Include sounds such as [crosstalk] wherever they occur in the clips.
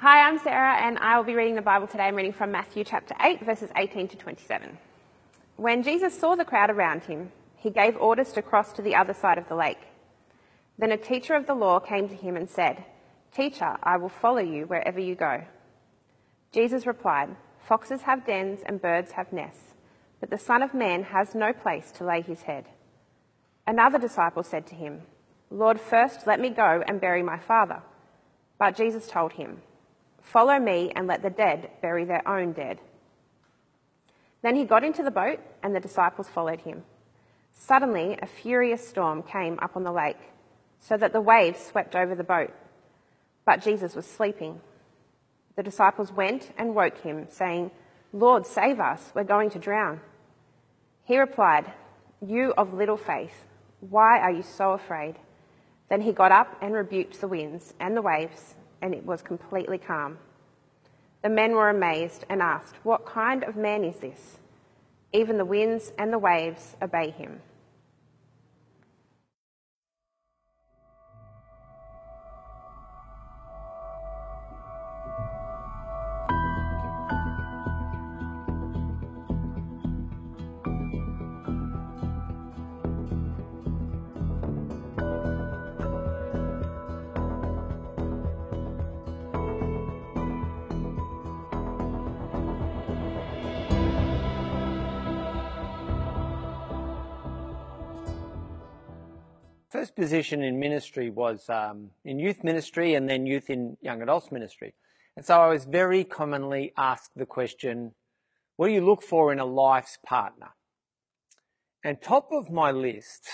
Hi, I'm Sarah, and I will be reading the Bible today. I'm reading from Matthew chapter 8, verses 18 to 27. When Jesus saw the crowd around him, he gave orders to cross to the other side of the lake. Then a teacher of the law came to him and said, Teacher, I will follow you wherever you go. Jesus replied, Foxes have dens and birds have nests, but the Son of Man has no place to lay his head. Another disciple said to him, Lord, first let me go and bury my father. But Jesus told him, Follow me and let the dead bury their own dead. Then he got into the boat, and the disciples followed him. Suddenly, a furious storm came up on the lake, so that the waves swept over the boat. But Jesus was sleeping. The disciples went and woke him, saying, Lord, save us, we're going to drown. He replied, You of little faith, why are you so afraid? Then he got up and rebuked the winds and the waves, and it was completely calm. The men were amazed and asked, What kind of man is this? Even the winds and the waves obey him. Position in ministry was um, in youth ministry and then youth in young adults ministry. And so I was very commonly asked the question, what do you look for in a life's partner? And top of my list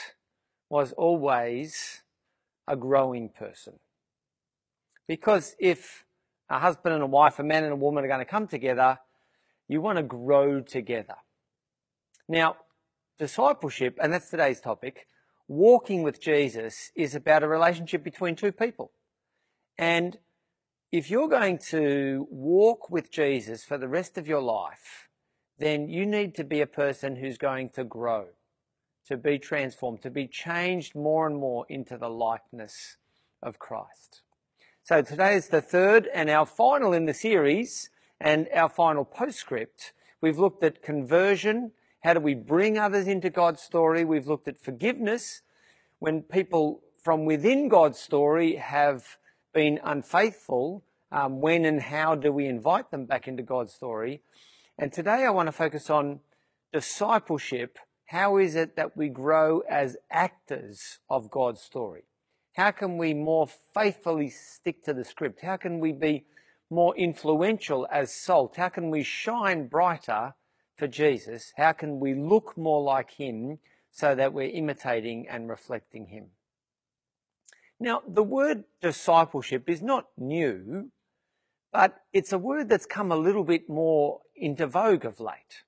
was always a growing person. Because if a husband and a wife, a man and a woman are going to come together, you want to grow together. Now, discipleship, and that's today's topic, walking with Jesus is about a relationship between two people. And if you're going to walk with Jesus for the rest of your life, then you need to be a person who's going to grow, to be transformed, to be changed more and more into the likeness of Christ. So today is the third and our final in the series and our final postscript. We've looked at conversion how do we bring others into God's story? We've looked at forgiveness. When people from within God's story have been unfaithful, um, when and how do we invite them back into God's story? And today I want to focus on discipleship. How is it that we grow as actors of God's story? How can we more faithfully stick to the script? How can we be more influential as salt? How can we shine brighter for Jesus, how can we look more like him so that we're imitating and reflecting him? Now, the word discipleship is not new, but it's a word that's come a little bit more into vogue of late.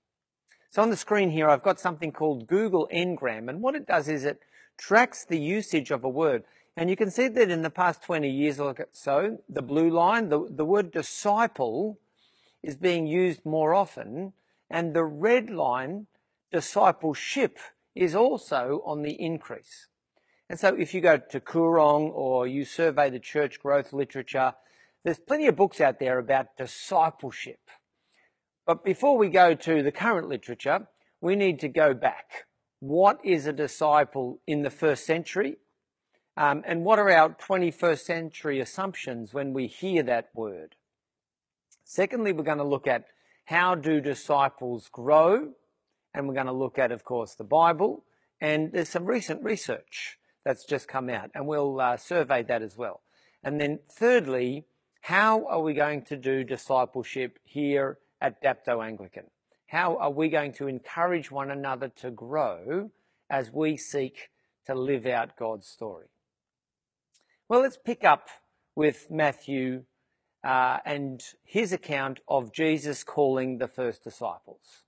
So on the screen here, I've got something called Google Ngram, and what it does is it tracks the usage of a word. And you can see that in the past 20 years or so, the blue line, the, the word disciple is being used more often and the red line, discipleship, is also on the increase. And so if you go to Koorong or you survey the church growth literature, there's plenty of books out there about discipleship. But before we go to the current literature, we need to go back. What is a disciple in the first century? Um, and what are our 21st century assumptions when we hear that word? Secondly, we're going to look at how do disciples grow? And we're going to look at, of course, the Bible. And there's some recent research that's just come out, and we'll uh, survey that as well. And then, thirdly, how are we going to do discipleship here at Dapto Anglican? How are we going to encourage one another to grow as we seek to live out God's story? Well, let's pick up with Matthew uh, and his account of Jesus calling the first disciples.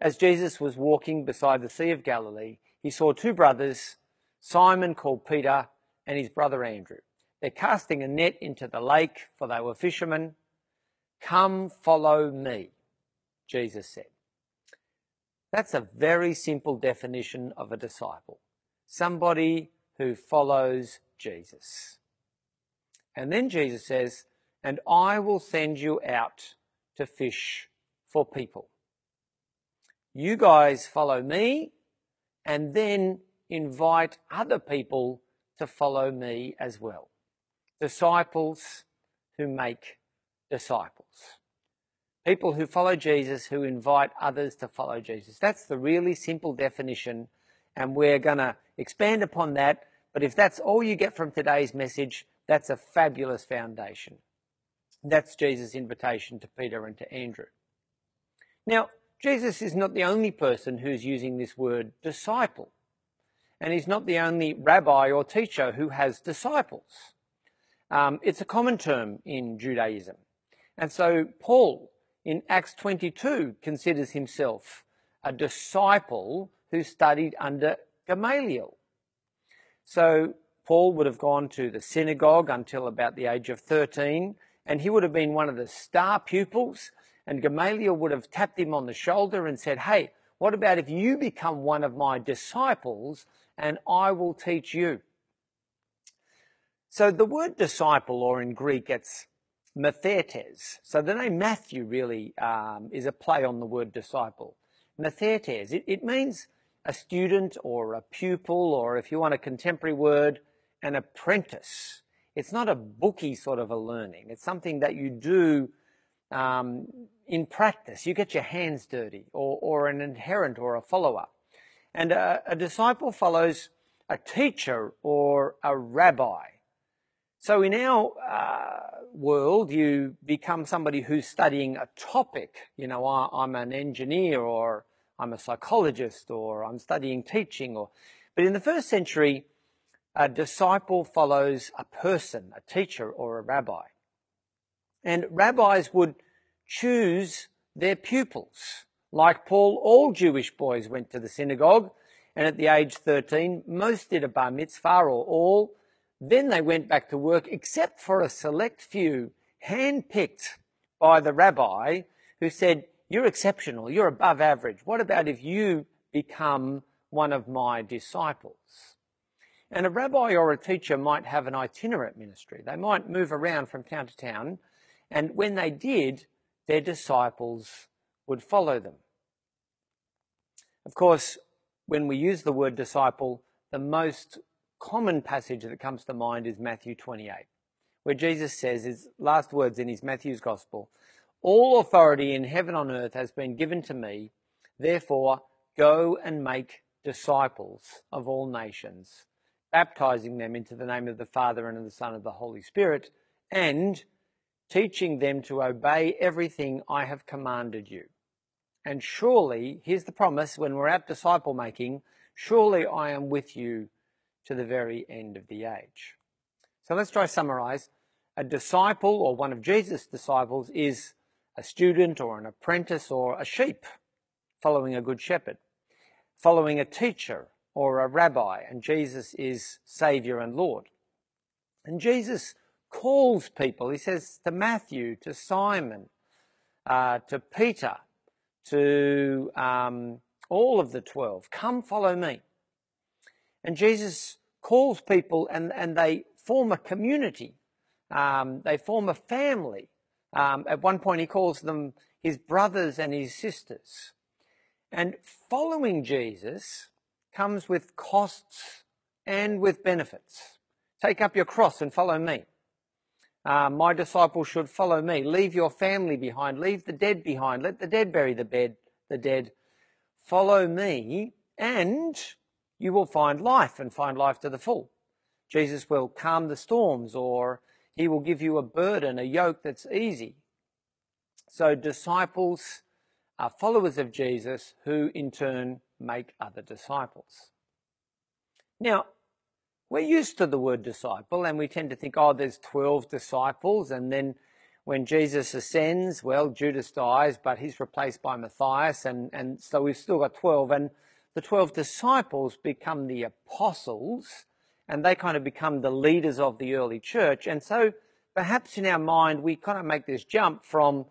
As Jesus was walking beside the Sea of Galilee, he saw two brothers, Simon called Peter and his brother Andrew. They're casting a net into the lake, for they were fishermen. Come follow me, Jesus said. That's a very simple definition of a disciple. Somebody who follows Jesus. And then Jesus says, and I will send you out to fish for people. You guys follow me and then invite other people to follow me as well. Disciples who make disciples. People who follow Jesus, who invite others to follow Jesus. That's the really simple definition, and we're going to expand upon that. But if that's all you get from today's message, that's a fabulous foundation. That's Jesus' invitation to Peter and to Andrew. Now, Jesus is not the only person who's using this word disciple. And he's not the only rabbi or teacher who has disciples. Um, it's a common term in Judaism. And so Paul in Acts 22 considers himself a disciple who studied under Gamaliel. So Paul would have gone to the synagogue until about the age of 13, and he would have been one of the star pupils, and Gamaliel would have tapped him on the shoulder and said, Hey, what about if you become one of my disciples and I will teach you? So the word disciple, or in Greek, it's mathetes. So the name Matthew really um, is a play on the word disciple. Mathetes. It, it means a student or a pupil, or if you want a contemporary word, an apprentice. It's not a booky sort of a learning. It's something that you do um, in practice. You get your hands dirty, or, or an adherent or a follower. And a, a disciple follows a teacher or a rabbi. So in our uh, world, you become somebody who's studying a topic. You know, I, am an engineer or I'm a psychologist or I'm studying teaching or, but in the first century, a disciple follows a person, a teacher or a rabbi. And rabbis would choose their pupils. Like Paul, all Jewish boys went to the synagogue, and at the age 13, most did a bar mitzvah or all. Then they went back to work, except for a select few handpicked by the rabbi who said, You're exceptional, you're above average. What about if you become one of my disciples? And a rabbi or a teacher might have an itinerant ministry. They might move around from town to town, and when they did, their disciples would follow them. Of course, when we use the word disciple, the most common passage that comes to mind is Matthew 28, where Jesus says his last words in his Matthew's gospel, all authority in heaven and on earth has been given to me. Therefore, go and make disciples of all nations, baptizing them into the name of the Father and of the Son and of the Holy Spirit, and teaching them to obey everything I have commanded you. And surely, here's the promise when we're at disciple making, surely I am with you to the very end of the age. So let's try summarize. A disciple or one of Jesus' disciples is a student or an apprentice or a sheep following a good shepherd, following a teacher or a rabbi, and Jesus is Savior and Lord. And Jesus calls people. He says to Matthew, to Simon, uh, to Peter, to um, all of the 12, come follow me. And Jesus calls people and, and they form a community. Um, they form a family. Um, at one point, he calls them his brothers and his sisters. And following Jesus comes with costs and with benefits. Take up your cross and follow me. Uh, my disciples should follow me. Leave your family behind. Leave the dead behind. Let the dead bury the bed, the dead. Follow me, and you will find life and find life to the full. Jesus will calm the storms, or he will give you a burden, a yoke that's easy. So disciples are followers of Jesus who in turn make other disciples. Now, we're used to the word disciple and we tend to think, oh, there's 12 disciples. And then when Jesus ascends, well, Judas dies, but he's replaced by Matthias. And, and so we've still got 12. And the 12 disciples become the apostles and they kind of become the leaders of the early church. And so perhaps in our mind, we kind of make this jump from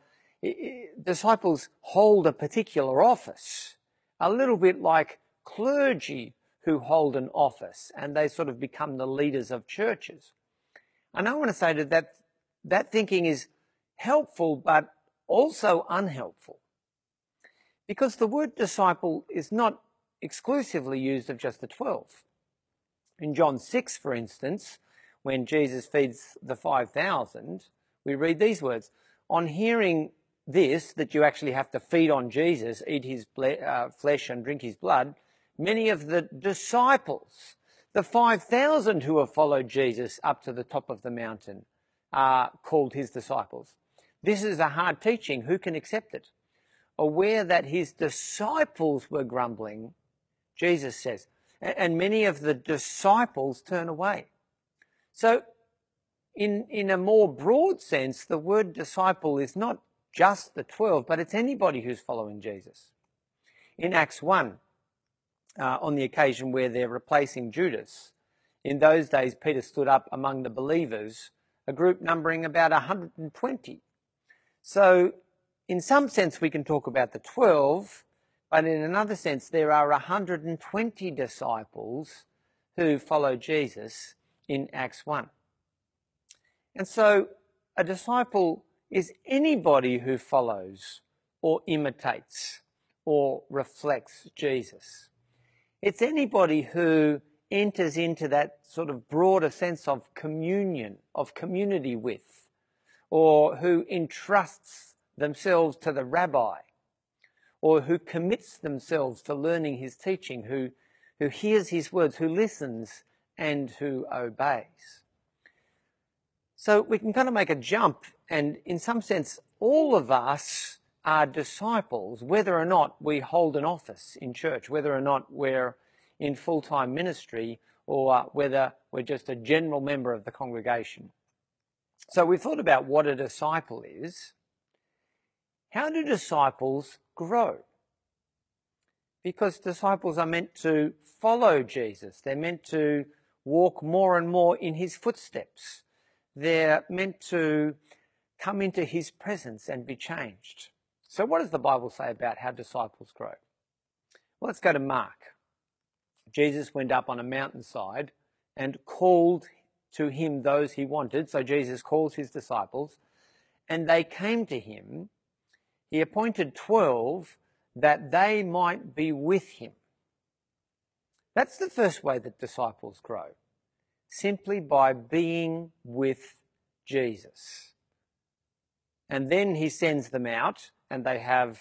disciples hold a particular office, a little bit like clergy who hold an office and they sort of become the leaders of churches. And I want to say that, that that thinking is helpful but also unhelpful. Because the word disciple is not exclusively used of just the 12. In John 6, for instance, when Jesus feeds the 5,000, we read these words On hearing this, that you actually have to feed on Jesus, eat his uh, flesh and drink his blood, many of the disciples, the 5,000 who have followed Jesus up to the top of the mountain, are called his disciples. This is a hard teaching. Who can accept it? Aware that his disciples were grumbling, Jesus says, and many of the disciples turn away. So, in, in a more broad sense, the word disciple is not just the 12, but it's anybody who's following Jesus. In Acts 1, uh, on the occasion where they're replacing Judas, in those days Peter stood up among the believers, a group numbering about 120. So, in some sense, we can talk about the 12, but in another sense, there are 120 disciples who follow Jesus in Acts 1. And so, a disciple is anybody who follows or imitates or reflects Jesus. It's anybody who enters into that sort of broader sense of communion, of community with, or who entrusts themselves to the rabbi, or who commits themselves to learning his teaching, who, who hears his words, who listens, and who obeys. So we can kind of make a jump, and in some sense, all of us are disciples, whether or not we hold an office in church, whether or not we're in full time ministry, or whether we're just a general member of the congregation. So we thought about what a disciple is. How do disciples grow? Because disciples are meant to follow Jesus, they're meant to walk more and more in his footsteps. They're meant to come into his presence and be changed. So, what does the Bible say about how disciples grow? Well, let's go to Mark. Jesus went up on a mountainside and called to him those he wanted. So, Jesus calls his disciples, and they came to him. He appointed 12 that they might be with him. That's the first way that disciples grow simply by being with Jesus. And then he sends them out, and they have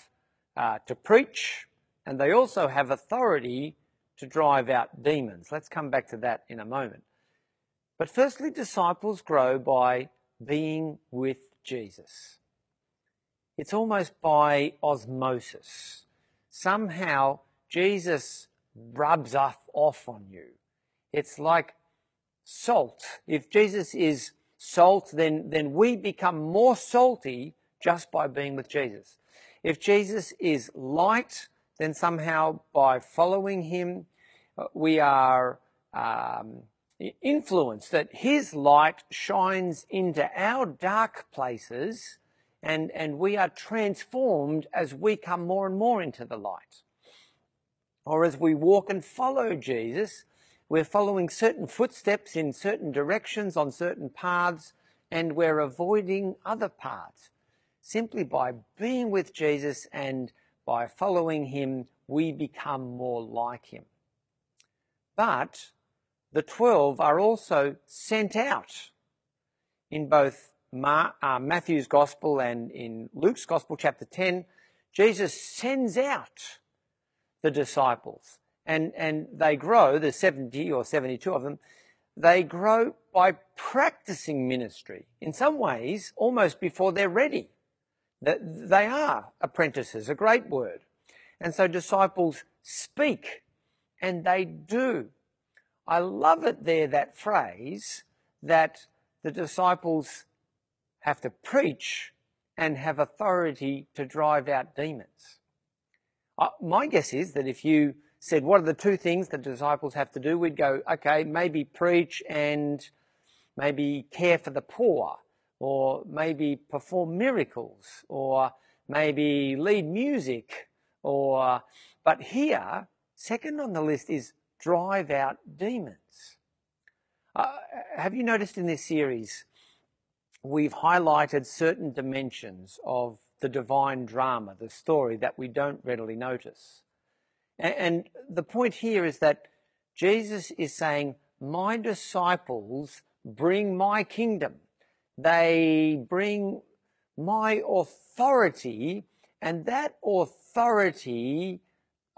uh, to preach, and they also have authority to drive out demons. Let's come back to that in a moment. But firstly, disciples grow by being with Jesus. It's almost by osmosis. Somehow, Jesus rubs off on you. It's like salt. If Jesus is salt, then, then we become more salty just by being with Jesus. If Jesus is light, then somehow by following him, uh, we are um, influenced that his light shines into our dark places and, and we are transformed as we come more and more into the light. Or as we walk and follow Jesus, we're following certain footsteps in certain directions on certain paths, and we're avoiding other paths. Simply by being with Jesus and by following him, we become more like him. But the 12 are also sent out in both uh, Matthew's Gospel and in Luke's Gospel, chapter 10. Jesus sends out the disciples and, and they grow, there's 70 or 72 of them, they grow by practicing ministry. In some ways, almost before they're ready. They are apprentices, a great word. And so disciples speak and they do. I love it there, that phrase, that the disciples have to preach and have authority to drive out demons. Uh, my guess is that if you said, what are the two things the disciples have to do? We'd go, okay, maybe preach and maybe care for the poor, or maybe perform miracles, or maybe lead music, or, but here, second on the list is drive out demons. Uh, have you noticed in this series we've highlighted certain dimensions of the divine drama, the story that we don't readily notice. And the point here is that Jesus is saying, My disciples bring my kingdom. They bring my authority, and that authority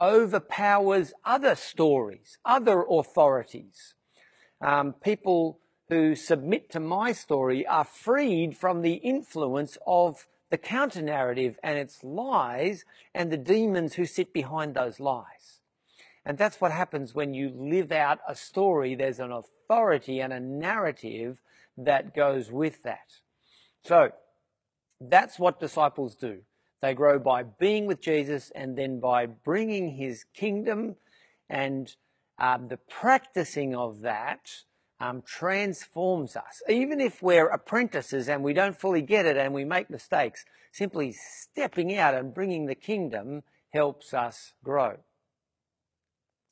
overpowers other stories, other authorities. Um, people who submit to my story are freed from the influence of the counter narrative and its lies and the demons who sit behind those lies. And that's what happens when you live out a story. There's an authority and a narrative that goes with that. So that's what disciples do. They grow by being with Jesus and then by bringing his kingdom and um, the practicing of that um, transforms us. Even if we're apprentices and we don't fully get it and we make mistakes, simply stepping out and bringing the kingdom helps us grow.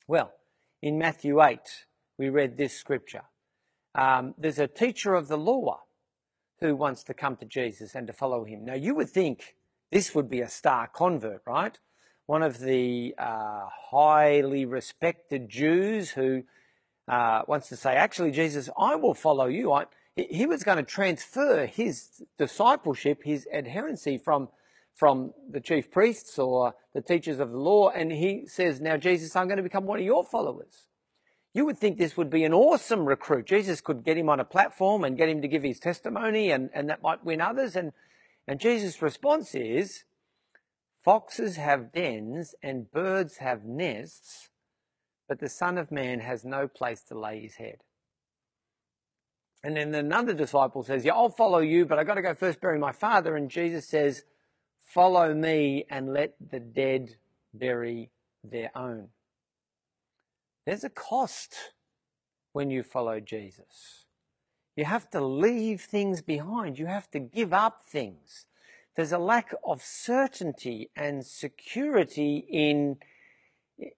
Well, in Matthew 8, we read this scripture. Um, there's a teacher of the law who wants to come to Jesus and to follow him. Now, you would think this would be a star convert, right? One of the uh, highly respected Jews who uh, wants to say, actually, Jesus, I will follow you. I, he was going to transfer his discipleship, his adherency from, from the chief priests or the teachers of the law. And he says, now, Jesus, I'm going to become one of your followers. You would think this would be an awesome recruit. Jesus could get him on a platform and get him to give his testimony and, and that might win others. And, and Jesus' response is, foxes have dens and birds have nests, but the Son of Man has no place to lay his head. And then another disciple says, Yeah, I'll follow you, but I've got to go first bury my father. And Jesus says, Follow me and let the dead bury their own. There's a cost when you follow Jesus. You have to leave things behind. You have to give up things. There's a lack of certainty and security in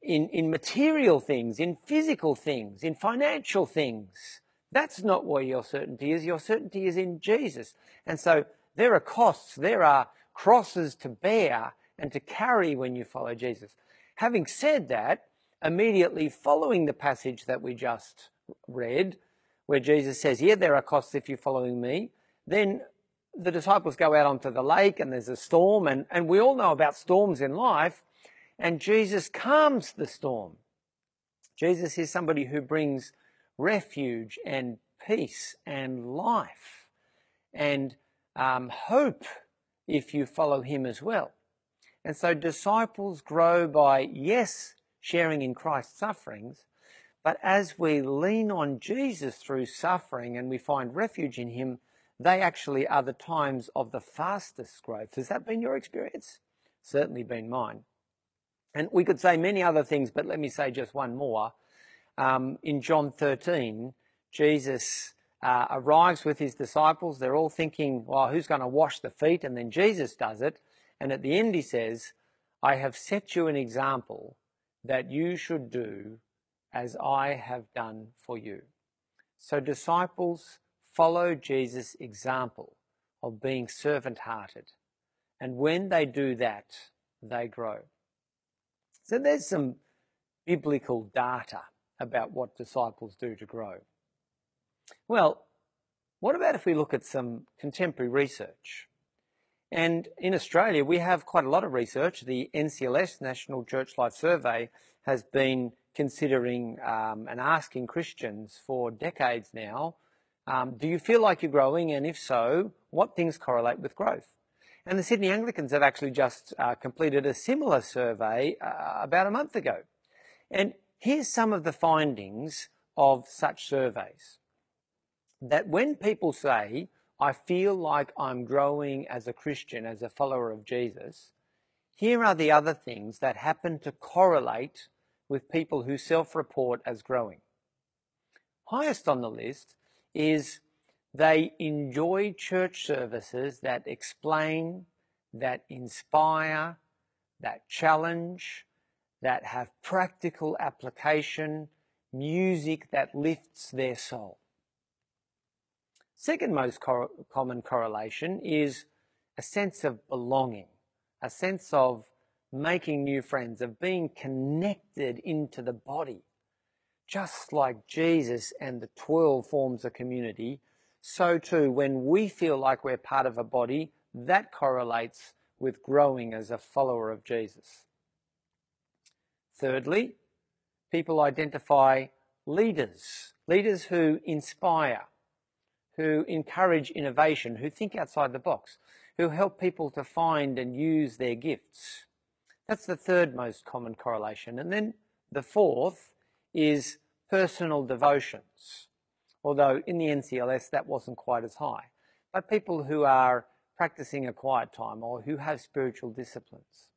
in, in material things, in physical things, in financial things. That's not where your certainty is. Your certainty is in Jesus. And so there are costs, there are crosses to bear and to carry when you follow Jesus. Having said that, immediately following the passage that we just read, where Jesus says, Yeah, there are costs if you're following me, then the disciples go out onto the lake and there's a storm, and, and we all know about storms in life and Jesus calms the storm. Jesus is somebody who brings refuge and peace and life and um, hope if you follow him as well. And so disciples grow by, yes, sharing in Christ's sufferings, but as we lean on Jesus through suffering and we find refuge in him, they actually are the times of the fastest growth. Has that been your experience? Certainly been mine. And we could say many other things, but let me say just one more. Um, in John 13, Jesus uh, arrives with his disciples. They're all thinking, well, who's going to wash the feet? And then Jesus does it. And at the end, he says, I have set you an example that you should do as I have done for you. So disciples follow Jesus' example of being servant hearted. And when they do that, they grow. So there's some biblical data about what disciples do to grow. Well, what about if we look at some contemporary research? And in Australia, we have quite a lot of research. The NCLS, National Church Life Survey, has been considering um, and asking Christians for decades now um, do you feel like you're growing? And if so, what things correlate with growth? And the Sydney Anglicans have actually just uh, completed a similar survey uh, about a month ago. And here's some of the findings of such surveys. That when people say, I feel like I'm growing as a Christian, as a follower of Jesus, here are the other things that happen to correlate with people who self report as growing. Highest on the list is they enjoy church services that explain, that inspire, that challenge, that have practical application, music that lifts their soul. Second most cor- common correlation is a sense of belonging, a sense of making new friends, of being connected into the body. Just like Jesus and the 12 forms a community, so too when we feel like we're part of a body, that correlates with growing as a follower of Jesus. Thirdly, people identify leaders, leaders who inspire, who encourage innovation, who think outside the box, who help people to find and use their gifts. That's the third most common correlation. And then the fourth is personal devotions, although in the NCLS that wasn't quite as high. But people who are practicing a quiet time or who have spiritual disciplines.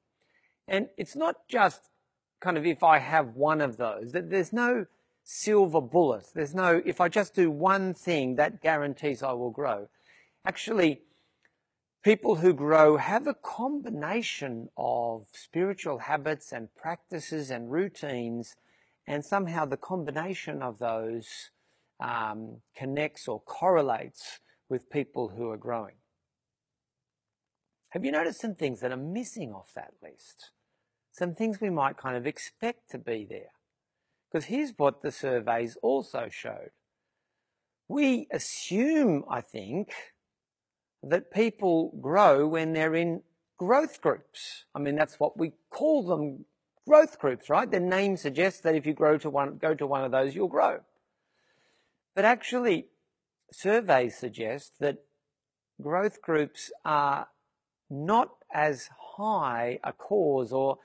And it's not just kind of if I have one of those, that there's no silver bullet. There's no, if I just do one thing, that guarantees I will grow. Actually, people who grow have a combination of spiritual habits and practices and routines, and somehow the combination of those um, connects or correlates with people who are growing. Have you noticed some things that are missing off that list? Some things we might kind of expect to be there. Because here's what the surveys also showed. We assume, I think, that people grow when they're in growth groups. I mean, that's what we call them growth groups, right? The name suggests that if you grow to one, go to one of those, you'll grow. But actually, surveys suggest that growth groups are not as high a cause or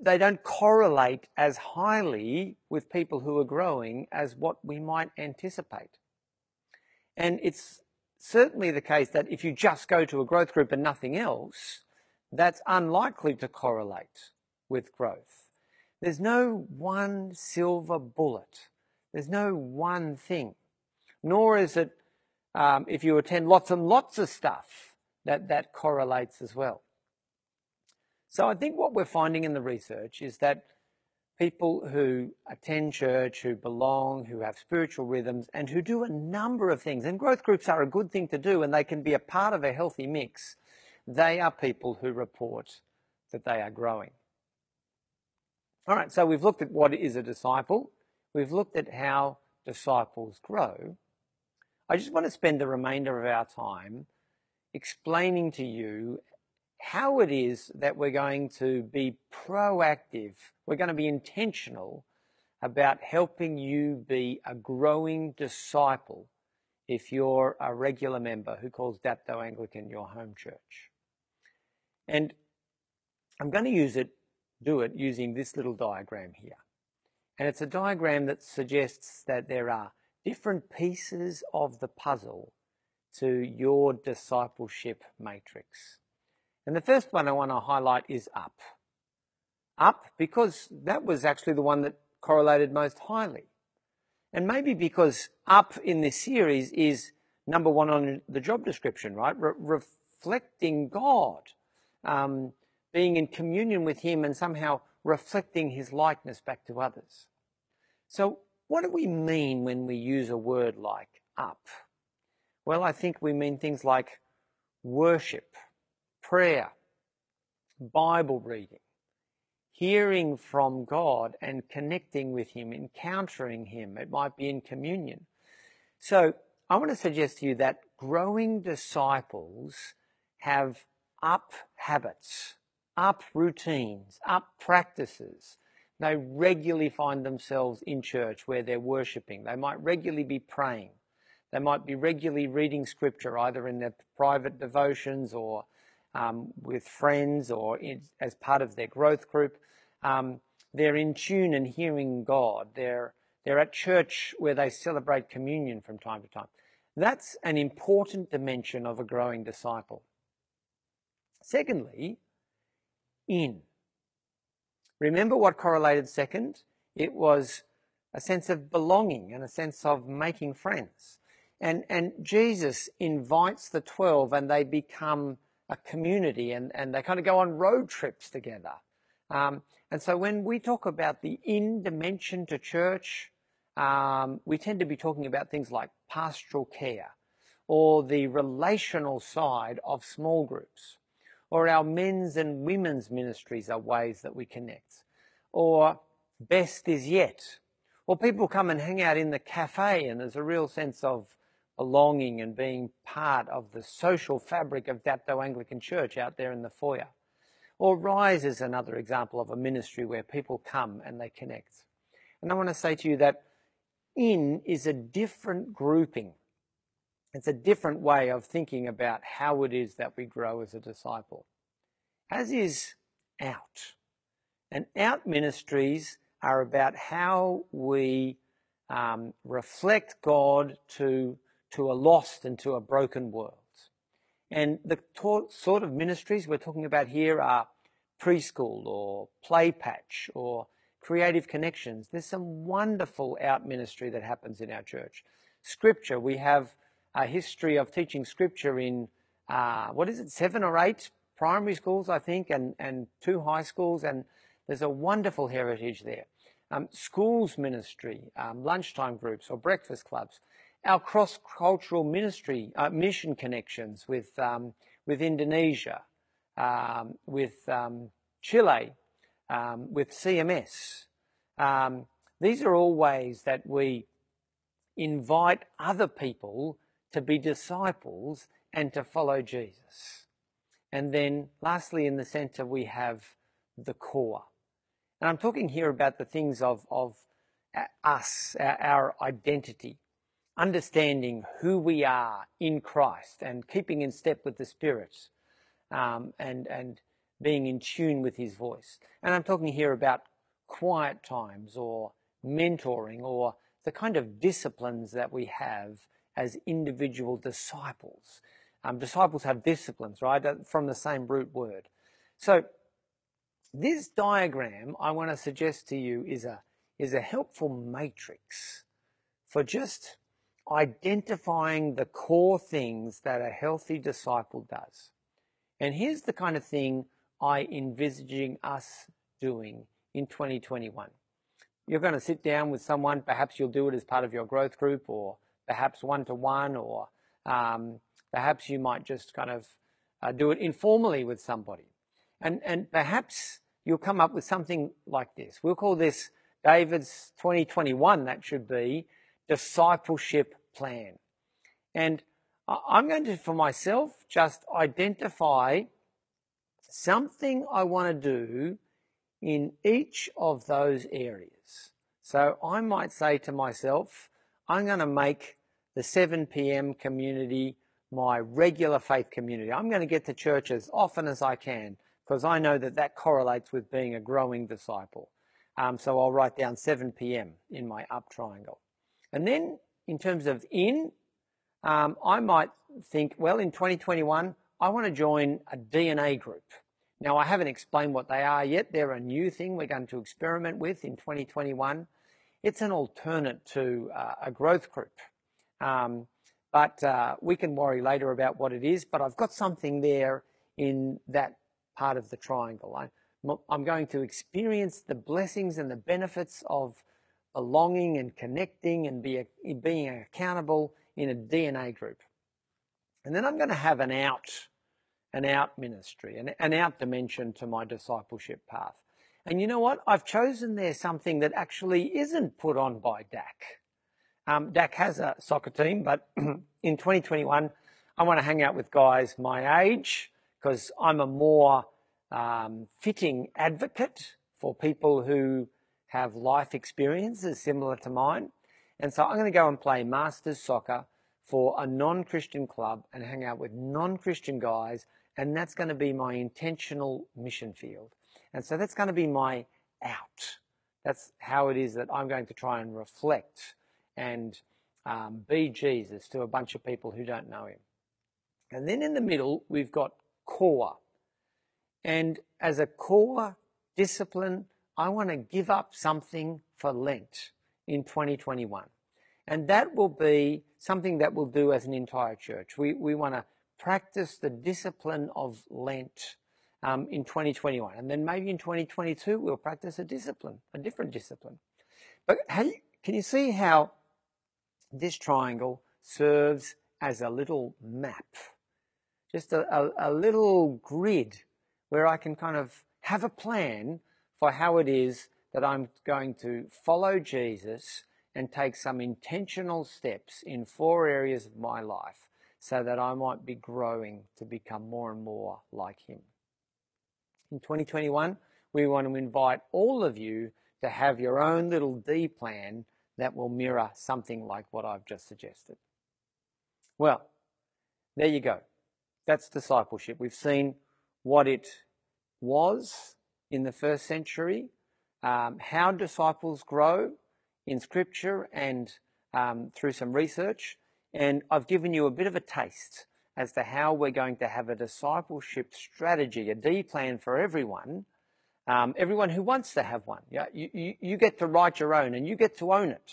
they don't correlate as highly with people who are growing as what we might anticipate. And it's certainly the case that if you just go to a growth group and nothing else, that's unlikely to correlate with growth. There's no one silver bullet. There's no one thing. Nor is it um, if you attend lots and lots of stuff that that correlates as well. So I think what we're finding in the research is that people who attend church, who belong, who have spiritual rhythms, and who do a number of things, and growth groups are a good thing to do and they can be a part of a healthy mix, they are people who report that they are growing. All right, so we've looked at what is a disciple, we've looked at how disciples grow. I just want to spend the remainder of our time explaining to you how it is that we're going to be proactive, we're going to be intentional about helping you be a growing disciple if you're a regular member who calls Dapto Anglican your home church. And I'm going to use it, do it using this little diagram here. And it's a diagram that suggests that there are different pieces of the puzzle to your discipleship matrix. And the first one I want to highlight is up. Up because that was actually the one that correlated most highly. And maybe because up in this series is number one on the job description, right? Re- reflecting God, um, being in communion with Him and somehow reflecting His likeness back to others. So, what do we mean when we use a word like up? Well, I think we mean things like worship, prayer, Bible reading, hearing from God and connecting with Him, encountering Him. It might be in communion. So I want to suggest to you that growing disciples have up habits, up routines, up practices. They regularly find themselves in church where they're worshipping. They might regularly be praying. They might be regularly reading scripture, either in their private devotions or um, with friends or in, as part of their growth group. Um, they're in tune and hearing God. They're, they're at church where they celebrate communion from time to time. That's an important dimension of a growing disciple. Secondly, in. Remember what correlated second? It was a sense of belonging and a sense of making friends. And, and Jesus invites the 12 and they become a community and, and they kind of go on road trips together. Um, and so when we talk about the in dimension to church, um, we tend to be talking about things like pastoral care or the relational side of small groups, or our men's and women's ministries are ways that we connect, or best is yet, or people come and hang out in the cafe and there's a real sense of belonging and being part of the social fabric of Dapto Anglican Church out there in the foyer. Or Rise is another example of a ministry where people come and they connect. And I want to say to you that in is a different grouping it's a different way of thinking about how it is that we grow as a disciple, as is out. And out ministries are about how we um, reflect God to, to a lost and to a broken world. And the to- sort of ministries we're talking about here are preschool or play patch or creative connections. There's some wonderful out ministry that happens in our church. Scripture, we have a history of teaching scripture in, uh, what is it, seven or eight primary schools, I think, and, and two high schools, and there's a wonderful heritage there. Um, schools ministry, um, lunchtime groups or breakfast clubs, our cross-cultural ministry, uh, mission connections with, um, with Indonesia, um, with um, Chile, um, with CMS. these are all ways that we invite other people to be disciples and to follow Jesus. And then lastly, in the center, we have the core. And I'm talking here about the things of, of us, our, our identity, understanding who we are in Christ and keeping in step with the Spirit um, and, and being in tune with His voice. And I'm talking here about quiet times or mentoring or the kind of disciplines that we have as individual disciples. Um, disciples have disciplines, right, from the same root word. So this diagram I want to suggest to you is a, is a helpful matrix for just identifying the core things that a healthy disciple does. And here's the kind of thing I envisaging us doing in 2021. You're going to sit down with someone, perhaps you'll do it as part of your growth group or perhaps one to one, or um, perhaps you might just kind of uh, do it informally with somebody. And, and perhaps you'll come up with something like this. We'll call this David's 2021, that should be discipleship plan. And I'm going to, for myself, just identify something I want to do in each of those areas. So I might say to myself, I'm going to make the 7 p.m. community my regular faith community. I'm going to get to church as often as I can because I know that that correlates with being a growing disciple. Um, so I'll write down 7 p.m. in my up triangle. And then in terms of in, um, I might think, well, in 2021, I want to join a DNA group. Now, I haven't explained what they are yet. They're a new thing we're going to experiment with in 2021. It's an alternate to uh, a growth group. Um, but uh, we can worry later about what it is. But I've got something there in that part of the triangle. I, I'm going to experience the blessings and the benefits of belonging and connecting and be a, being accountable in a DNA group. And then I'm going to have an out, an out ministry, an, an out dimension to my discipleship path. And you know what? I've chosen there something that actually isn't put on by DAC. Um, DAC has a soccer team, but [clears throat] in 2021, I want to hang out with guys my age because I'm a more um, fitting advocate for people who have life experiences similar to mine. And so I'm going to go and play Masters soccer for a non Christian club and hang out with non Christian guys. And that's going to be my intentional mission field. And so that's going to be my out. That's how it is that I'm going to try and reflect and um, be Jesus to a bunch of people who don't know him. And then in the middle, we've got core. And as a core discipline, I want to give up something for Lent in 2021. And that will be something that we'll do as an entire church. We, we want to practice the discipline of Lent um, in 2021. And then maybe in 2022, we'll practice a discipline, a different discipline. But you, can you see how this triangle serves as a little map, just a, a, a little grid where I can kind of have a plan for how it is that I'm going to follow Jesus and take some intentional steps in four areas of my life so that I might be growing to become more and more like Him. In 2021, we want to invite all of you to have your own little D plan that will mirror something like what I've just suggested. Well, there you go. That's discipleship. We've seen what it was in the first century, um, how disciples grow in Scripture and um, through some research. And I've given you a bit of a taste as to how we're going to have a discipleship strategy, a D plan for everyone, um, everyone who wants to have one. Yeah, you, you, you, get to write your own and you get to own it.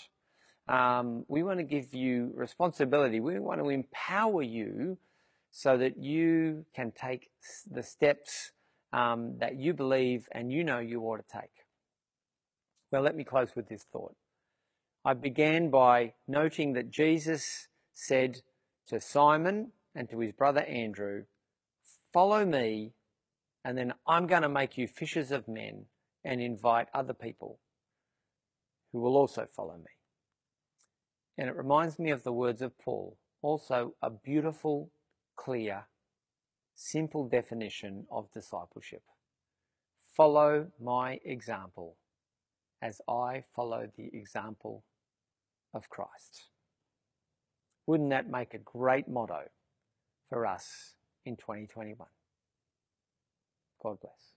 Um, we want to give you responsibility. We want to empower you so that you can take the steps um, that you believe and you know you ought to take. Well, let me close with this thought. I began by noting that Jesus said to Simon and to his brother Andrew, Follow me, and then I'm going to make you fishers of men and invite other people who will also follow me. And it reminds me of the words of Paul, also a beautiful, clear, simple definition of discipleship. Follow my example as I follow the example of Christ. Wouldn't that make a great motto for us in 2021? God bless.